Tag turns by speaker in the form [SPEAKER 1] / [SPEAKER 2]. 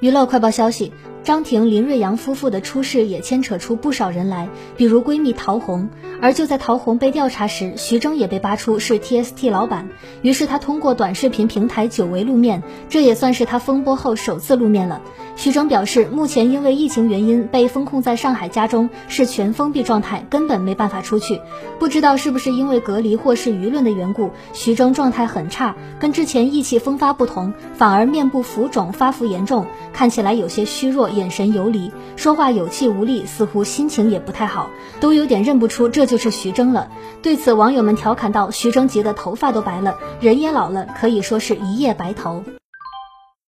[SPEAKER 1] 娱乐快报消息：张庭林瑞阳夫妇的出事也牵扯出不少人来，比如闺蜜陶虹。而就在陶虹被调查时，徐峥也被扒出是 TST 老板，于是他通过短视频平台久违露面，这也算是他风波后首次露面了。徐峥表示，目前因为疫情原因被封控在上海家中，是全封闭状态，根本没办法出去。不知道是不是因为隔离或是舆论的缘故，徐峥状态很差，跟之前意气风发不同，反而面部浮肿、发福严重。看起来有些虚弱，眼神游离，说话有气无力，似乎心情也不太好，都有点认不出这就是徐峥了。对此，网友们调侃道：“徐峥急得头发都白了，人也老了，可以说是一夜白头。”